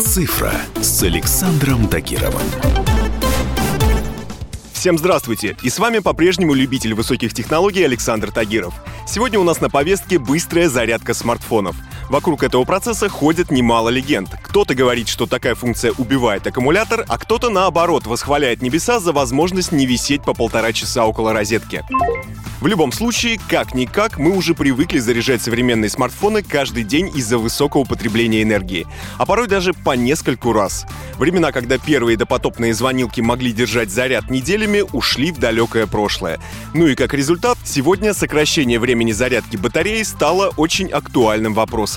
«Цифра» с Александром Тагировым. Всем здравствуйте! И с вами по-прежнему любитель высоких технологий Александр Тагиров. Сегодня у нас на повестке быстрая зарядка смартфонов. Вокруг этого процесса ходит немало легенд. Кто-то говорит, что такая функция убивает аккумулятор, а кто-то наоборот восхваляет небеса за возможность не висеть по полтора часа около розетки. В любом случае, как-никак, мы уже привыкли заряжать современные смартфоны каждый день из-за высокого потребления энергии, а порой даже по нескольку раз. Времена, когда первые допотопные звонилки могли держать заряд неделями, ушли в далекое прошлое. Ну и как результат, сегодня сокращение времени зарядки батареи стало очень актуальным вопросом.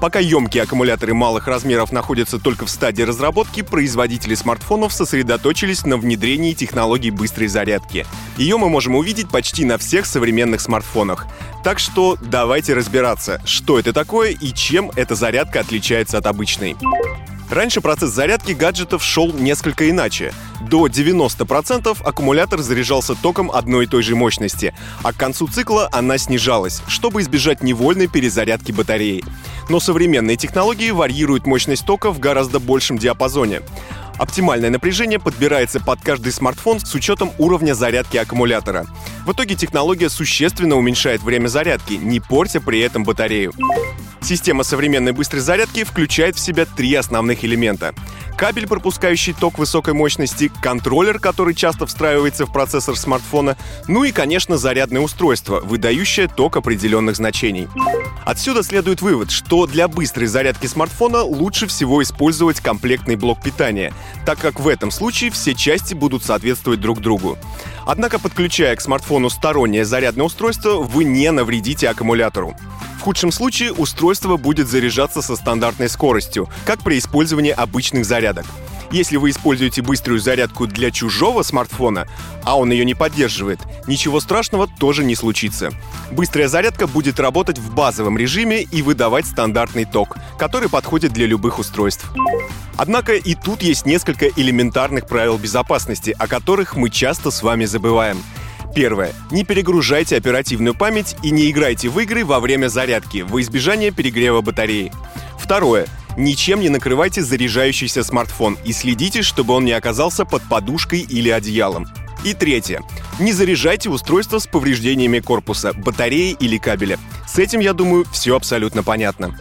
Пока емкие аккумуляторы малых размеров находятся только в стадии разработки, производители смартфонов сосредоточились на внедрении технологий быстрой зарядки. Ее мы можем увидеть почти на всех современных смартфонах. Так что давайте разбираться, что это такое и чем эта зарядка отличается от обычной. Раньше процесс зарядки гаджетов шел несколько иначе. До 90% аккумулятор заряжался током одной и той же мощности, а к концу цикла она снижалась, чтобы избежать невольной перезарядки батареи. Но современные технологии варьируют мощность тока в гораздо большем диапазоне. Оптимальное напряжение подбирается под каждый смартфон с учетом уровня зарядки аккумулятора. В итоге технология существенно уменьшает время зарядки, не портя при этом батарею. Система современной быстрой зарядки включает в себя три основных элемента. Кабель, пропускающий ток высокой мощности, контроллер, который часто встраивается в процессор смартфона, ну и, конечно, зарядное устройство, выдающее ток определенных значений. Отсюда следует вывод, что для быстрой зарядки смартфона лучше всего использовать комплектный блок питания, так как в этом случае все части будут соответствовать друг другу. Однако, подключая к смартфону стороннее зарядное устройство, вы не навредите аккумулятору. В худшем случае устройство будет заряжаться со стандартной скоростью, как при использовании обычных зарядок. Если вы используете быструю зарядку для чужого смартфона, а он ее не поддерживает, ничего страшного тоже не случится. Быстрая зарядка будет работать в базовом режиме и выдавать стандартный ток, который подходит для любых устройств. Однако и тут есть несколько элементарных правил безопасности, о которых мы часто с вами забываем. Первое. Не перегружайте оперативную память и не играйте в игры во время зарядки, во избежание перегрева батареи. Второе. Ничем не накрывайте заряжающийся смартфон и следите, чтобы он не оказался под подушкой или одеялом. И третье. Не заряжайте устройство с повреждениями корпуса, батареи или кабеля. С этим, я думаю, все абсолютно понятно.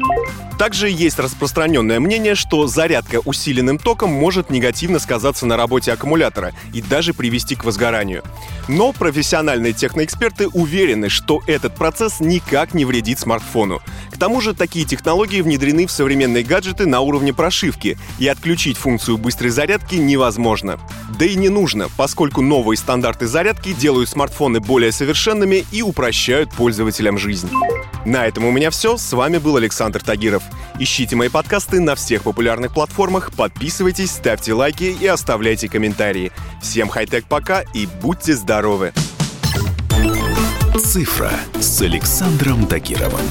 Также есть распространенное мнение, что зарядка усиленным током может негативно сказаться на работе аккумулятора и даже привести к возгоранию. Но профессиональные техноэксперты уверены, что этот процесс никак не вредит смартфону. К тому же такие технологии внедрены в современные гаджеты на уровне прошивки, и отключить функцию быстрой зарядки невозможно. Да и не нужно, поскольку новые стандарты зарядки делают смартфоны более совершенными и упрощают пользователям жизнь. На этом у меня все. С вами был Александр Тагиров. Ищите мои подкасты на всех популярных платформах, подписывайтесь, ставьте лайки и оставляйте комментарии. Всем хай-тек пока и будьте здоровы! «Цифра» с Александром Тагировым.